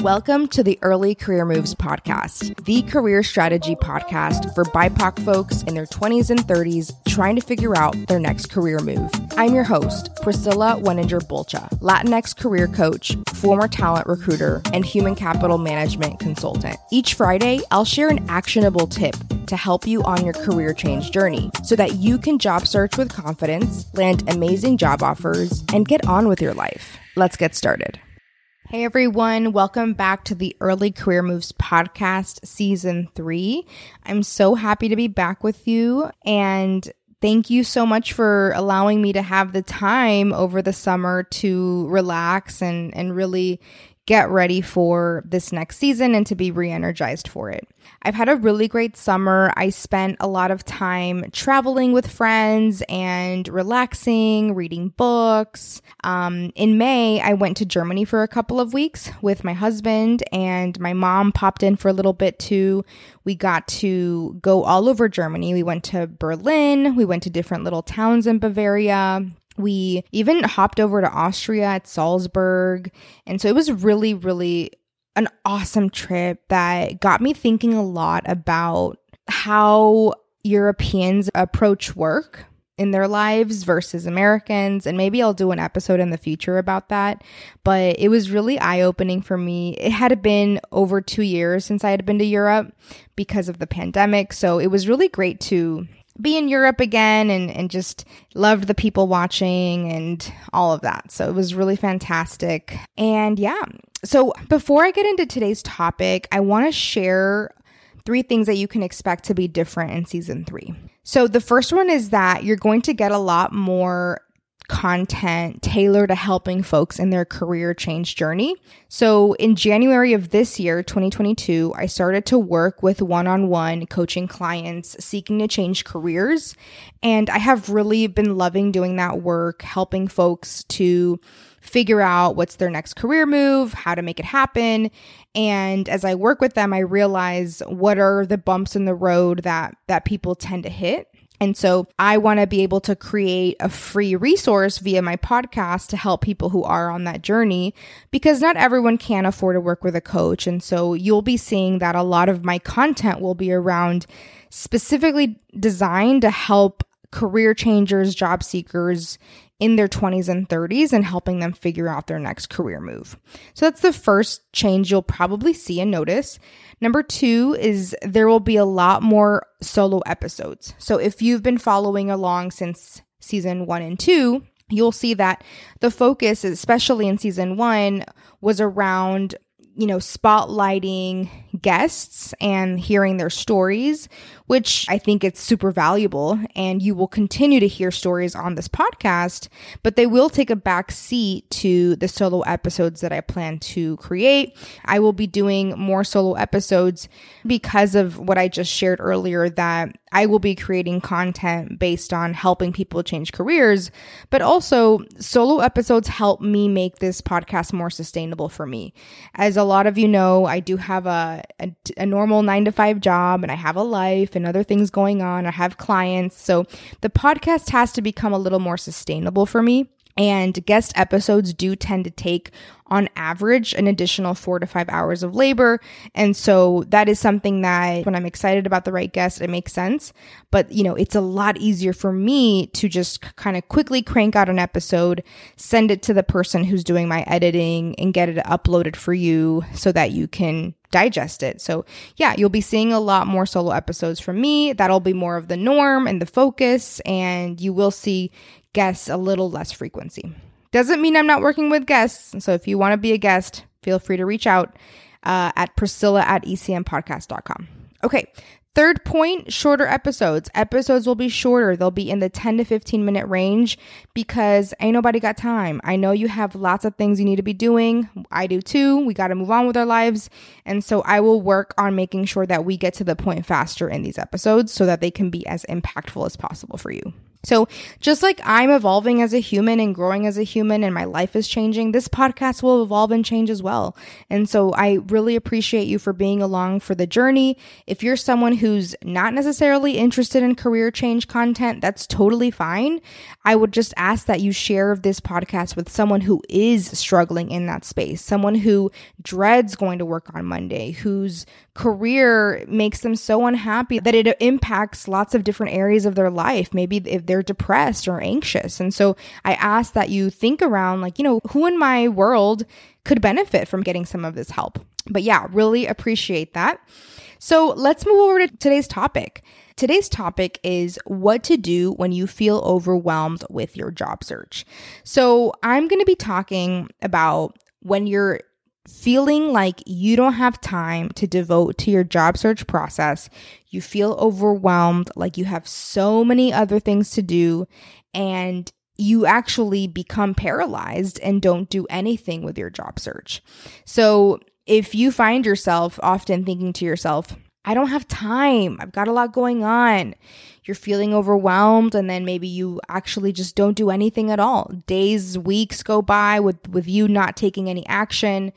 Welcome to the Early Career Moves podcast, the career strategy podcast for BIPOC folks in their 20s and 30s trying to figure out their next career move. I'm your host, Priscilla Weninger Bulcha, Latinx career coach, former talent recruiter, and human capital management consultant. Each Friday, I'll share an actionable tip to help you on your career change journey so that you can job search with confidence, land amazing job offers, and get on with your life. Let's get started. Hey everyone, welcome back to the Early Career Moves podcast, season three. I'm so happy to be back with you and thank you so much for allowing me to have the time over the summer to relax and, and really get ready for this next season and to be re energized for it. I've had a really great summer. I spent a lot of time traveling with friends and relaxing, reading books. Um, in May, I went to Germany for a couple of weeks with my husband, and my mom popped in for a little bit too. We got to go all over Germany. We went to Berlin, we went to different little towns in Bavaria. We even hopped over to Austria at Salzburg. And so it was really, really an awesome trip that got me thinking a lot about how Europeans approach work in their lives versus Americans. And maybe I'll do an episode in the future about that. But it was really eye opening for me. It had been over two years since I had been to Europe because of the pandemic. So it was really great to be in Europe again and, and just loved the people watching and all of that. So it was really fantastic. And yeah, so before I get into today's topic, I want to share three things that you can expect to be different in season three. So the first one is that you're going to get a lot more content tailored to helping folks in their career change journey. So in January of this year, 2022, I started to work with one-on-one coaching clients seeking to change careers. And I have really been loving doing that work, helping folks to figure out what's their next career move, how to make it happen. And as I work with them, I realize what are the bumps in the road that that people tend to hit and so I want to be able to create a free resource via my podcast to help people who are on that journey because not everyone can afford to work with a coach. And so you'll be seeing that a lot of my content will be around specifically designed to help career changers, job seekers in their 20s and 30s and helping them figure out their next career move. So that's the first change you'll probably see and notice. Number two is there will be a lot more solo episodes. So if you've been following along since season one and two, you'll see that the focus, especially in season one, was around you know, spotlighting guests and hearing their stories, which I think it's super valuable. And you will continue to hear stories on this podcast, but they will take a back seat to the solo episodes that I plan to create. I will be doing more solo episodes because of what I just shared earlier that I will be creating content based on helping people change careers, but also solo episodes help me make this podcast more sustainable for me. As a lot of you know, I do have a, a, a normal nine to five job and I have a life and other things going on. I have clients. So the podcast has to become a little more sustainable for me. And guest episodes do tend to take on average an additional four to five hours of labor. And so that is something that when I'm excited about the right guest, it makes sense. But, you know, it's a lot easier for me to just kind of quickly crank out an episode, send it to the person who's doing my editing and get it uploaded for you so that you can digest it. So, yeah, you'll be seeing a lot more solo episodes from me. That'll be more of the norm and the focus, and you will see guests a little less frequency. Doesn't mean I'm not working with guests. So if you want to be a guest, feel free to reach out uh, at priscilla at ecmpodcast.com. Okay. Third point, shorter episodes. Episodes will be shorter. They'll be in the 10 to 15 minute range because ain't nobody got time. I know you have lots of things you need to be doing. I do too. We got to move on with our lives. And so I will work on making sure that we get to the point faster in these episodes so that they can be as impactful as possible for you. So, just like I'm evolving as a human and growing as a human and my life is changing, this podcast will evolve and change as well. And so, I really appreciate you for being along for the journey. If you're someone who's not necessarily interested in career change content, that's totally fine. I would just ask that you share this podcast with someone who is struggling in that space, someone who dreads going to work on Monday, whose career makes them so unhappy that it impacts lots of different areas of their life. Maybe if they're depressed or anxious. And so I ask that you think around, like, you know, who in my world could benefit from getting some of this help? But yeah, really appreciate that. So let's move over to today's topic. Today's topic is what to do when you feel overwhelmed with your job search. So I'm going to be talking about when you're feeling like you don't have time to devote to your job search process, you feel overwhelmed, like you have so many other things to do, and you actually become paralyzed and don't do anything with your job search. So, if you find yourself often thinking to yourself, I don't have time. I've got a lot going on. You're feeling overwhelmed and then maybe you actually just don't do anything at all. Days, weeks go by with with you not taking any action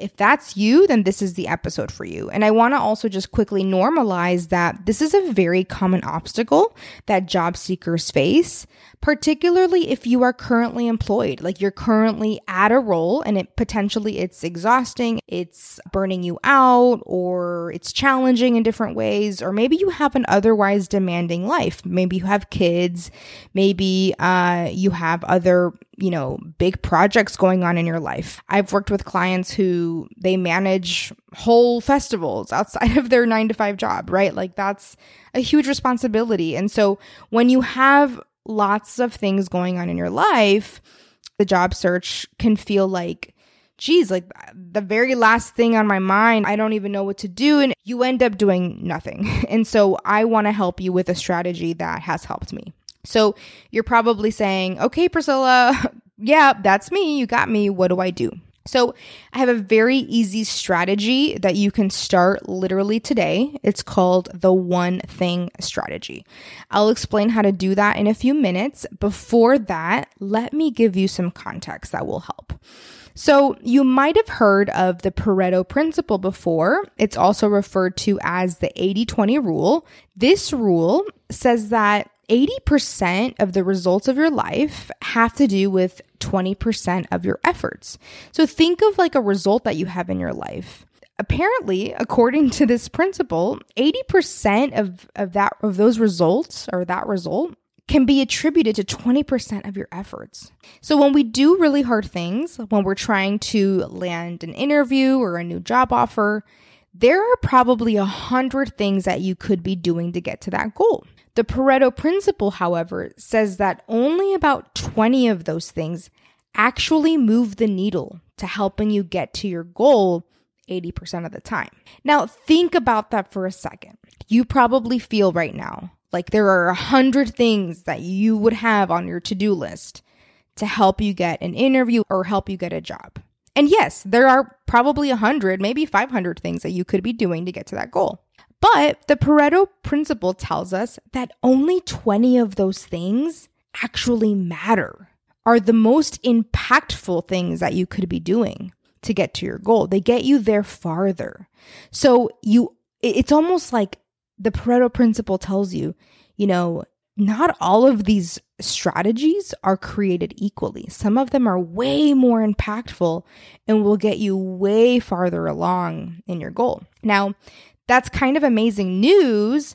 if that's you, then this is the episode for you. And I want to also just quickly normalize that this is a very common obstacle that job seekers face, particularly if you are currently employed, like you're currently at a role and it potentially it's exhausting, it's burning you out or it's challenging in different ways or maybe you have an otherwise demanding life. Maybe you have kids, maybe uh, you have other you know, big projects going on in your life. I've worked with clients who they manage whole festivals outside of their 9 to 5 job, right? Like that's a huge responsibility. And so when you have lots of things going on in your life, the job search can feel like geez, like the very last thing on my mind, I don't even know what to do. And you end up doing nothing. And so I want to help you with a strategy that has helped me. So you're probably saying, okay, Priscilla, yeah, that's me. You got me. What do I do? So, I have a very easy strategy that you can start literally today. It's called the one thing strategy. I'll explain how to do that in a few minutes. Before that, let me give you some context that will help. So, you might have heard of the Pareto principle before. It's also referred to as the 80 20 rule. This rule says that 80% of the results of your life have to do with 20% of your efforts. So think of like a result that you have in your life. Apparently, according to this principle, 80% of, of that of those results or that result can be attributed to 20% of your efforts. So when we do really hard things, when we're trying to land an interview or a new job offer, there are probably a hundred things that you could be doing to get to that goal. The Pareto principle, however, says that only about 20 of those things actually move the needle to helping you get to your goal 80% of the time. Now, think about that for a second. You probably feel right now like there are a hundred things that you would have on your to do list to help you get an interview or help you get a job. And yes, there are probably a hundred, maybe 500 things that you could be doing to get to that goal. But the Pareto principle tells us that only 20 of those things actually matter, are the most impactful things that you could be doing to get to your goal. They get you there farther. So you, it's almost like the Pareto principle tells you, you know, not all of these strategies are created equally. Some of them are way more impactful and will get you way farther along in your goal. Now, that's kind of amazing news,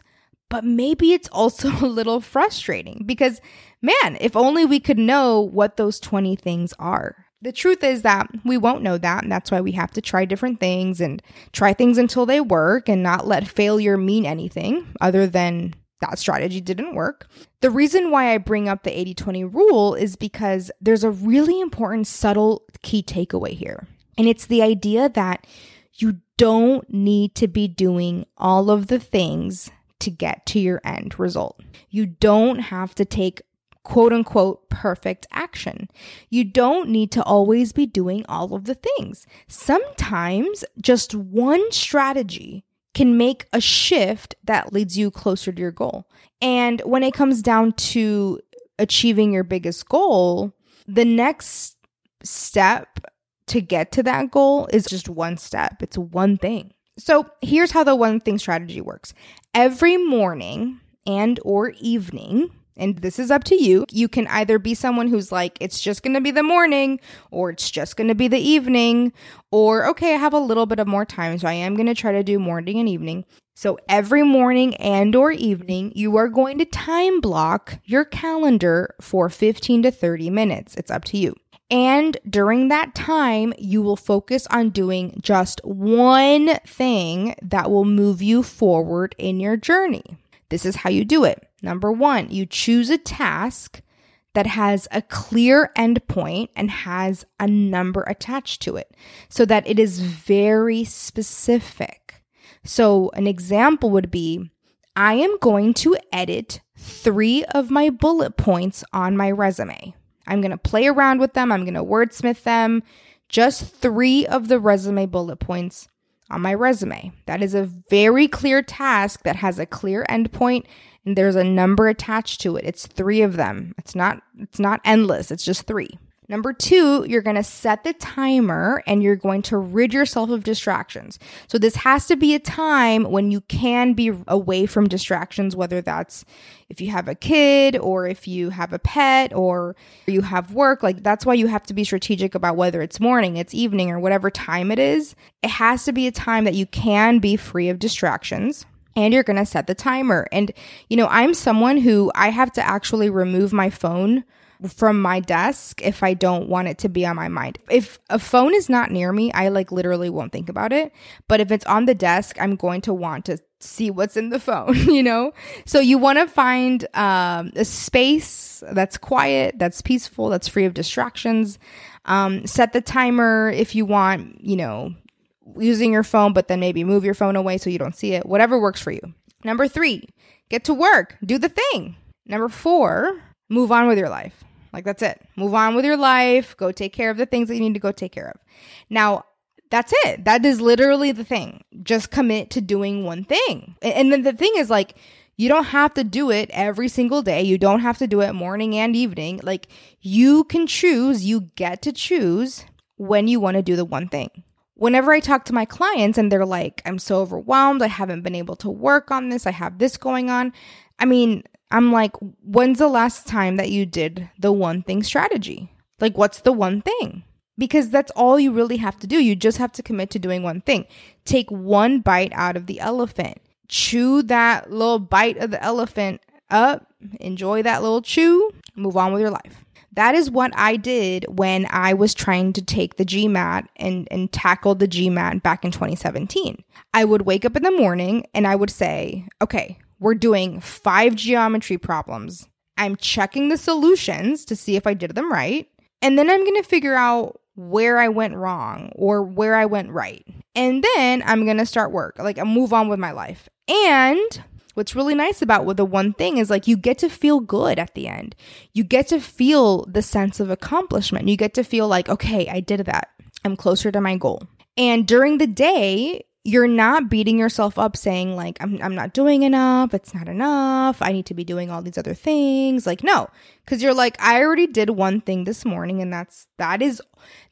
but maybe it's also a little frustrating because, man, if only we could know what those 20 things are. The truth is that we won't know that, and that's why we have to try different things and try things until they work and not let failure mean anything other than that strategy didn't work. The reason why I bring up the 80 20 rule is because there's a really important, subtle key takeaway here. And it's the idea that you don't need to be doing all of the things to get to your end result. You don't have to take quote unquote perfect action. You don't need to always be doing all of the things. Sometimes just one strategy can make a shift that leads you closer to your goal. And when it comes down to achieving your biggest goal, the next step to get to that goal is just one step. It's one thing. So, here's how the one thing strategy works. Every morning and or evening, and this is up to you. You can either be someone who's like, it's just going to be the morning, or it's just going to be the evening, or okay, I have a little bit of more time, so I am going to try to do morning and evening. So every morning and or evening, you are going to time block your calendar for 15 to 30 minutes. It's up to you. And during that time, you will focus on doing just one thing that will move you forward in your journey. This is how you do it. Number one, you choose a task that has a clear endpoint and has a number attached to it so that it is very specific. So, an example would be I am going to edit three of my bullet points on my resume. I'm going to play around with them, I'm going to wordsmith them. Just three of the resume bullet points on my resume. That is a very clear task that has a clear endpoint and there's a number attached to it. It's 3 of them. It's not it's not endless. It's just 3. Number two, you're going to set the timer and you're going to rid yourself of distractions. So, this has to be a time when you can be away from distractions, whether that's if you have a kid or if you have a pet or you have work. Like, that's why you have to be strategic about whether it's morning, it's evening, or whatever time it is. It has to be a time that you can be free of distractions and you're going to set the timer. And, you know, I'm someone who I have to actually remove my phone from my desk if I don't want it to be on my mind. If a phone is not near me, I like literally won't think about it. But if it's on the desk, I'm going to want to see what's in the phone, you know? So you want to find um, a space that's quiet, that's peaceful, that's free of distractions. Um, set the timer if you want, you know, using your phone, but then maybe move your phone away so you don't see it. Whatever works for you. Number three, get to work, do the thing. Number four, move on with your life. Like that's it. Move on with your life. Go take care of the things that you need to go take care of. Now, that's it. That is literally the thing. Just commit to doing one thing. And then the thing is like you don't have to do it every single day. You don't have to do it morning and evening. Like you can choose, you get to choose when you want to do the one thing. Whenever I talk to my clients and they're like, I'm so overwhelmed, I haven't been able to work on this, I have this going on. I mean, I'm like, when's the last time that you did the one thing strategy? Like, what's the one thing? Because that's all you really have to do. You just have to commit to doing one thing. Take one bite out of the elephant. Chew that little bite of the elephant up. Enjoy that little chew. Move on with your life. That is what I did when I was trying to take the GMAT and, and tackle the GMAT back in 2017. I would wake up in the morning and I would say, okay, we're doing five geometry problems. I'm checking the solutions to see if I did them right. And then I'm going to figure out where I went wrong or where I went right. And then I'm going to start work, like I move on with my life. And what's really nice about with the one thing is like you get to feel good at the end. You get to feel the sense of accomplishment. You get to feel like, okay, I did that. I'm closer to my goal. And during the day, you're not beating yourself up saying like I'm I'm not doing enough, it's not enough, I need to be doing all these other things. Like no, cuz you're like I already did one thing this morning and that's that is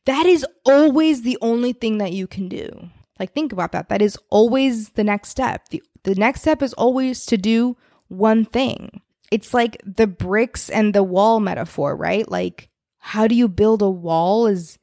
that is always the only thing that you can do. Like think about that. That is always the next step. The the next step is always to do one thing. It's like the bricks and the wall metaphor, right? Like how do you build a wall is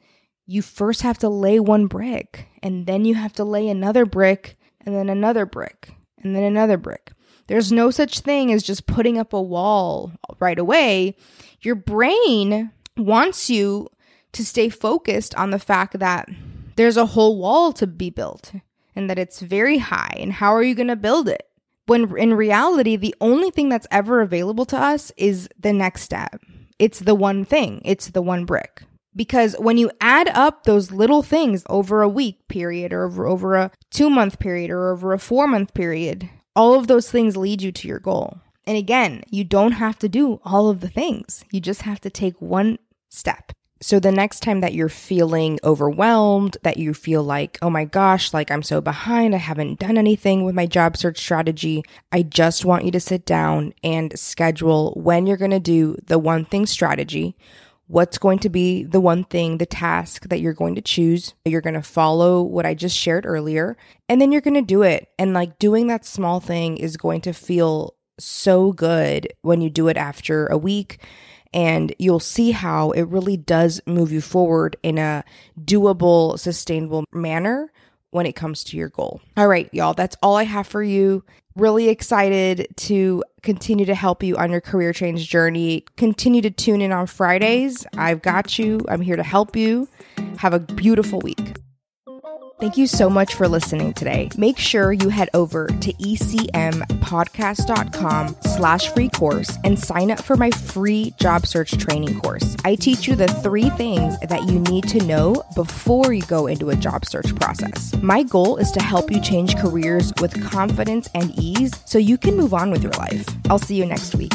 you first have to lay one brick and then you have to lay another brick and then another brick and then another brick. There's no such thing as just putting up a wall right away. Your brain wants you to stay focused on the fact that there's a whole wall to be built and that it's very high. And how are you going to build it? When in reality, the only thing that's ever available to us is the next step. It's the one thing, it's the one brick. Because when you add up those little things over a week period or over, over a two month period or over a four month period, all of those things lead you to your goal. And again, you don't have to do all of the things. You just have to take one step. So the next time that you're feeling overwhelmed, that you feel like, oh my gosh, like I'm so behind, I haven't done anything with my job search strategy, I just want you to sit down and schedule when you're going to do the one thing strategy. What's going to be the one thing, the task that you're going to choose? You're going to follow what I just shared earlier, and then you're going to do it. And like doing that small thing is going to feel so good when you do it after a week and you'll see how it really does move you forward in a doable, sustainable manner when it comes to your goal. All right, y'all, that's all I have for you. Really excited to continue to help you on your career change journey. Continue to tune in on Fridays. I've got you. I'm here to help you. Have a beautiful week. Thank you so much for listening today. Make sure you head over to ecmpodcast.com slash free course and sign up for my free job search training course. I teach you the three things that you need to know before you go into a job search process. My goal is to help you change careers with confidence and ease so you can move on with your life. I'll see you next week.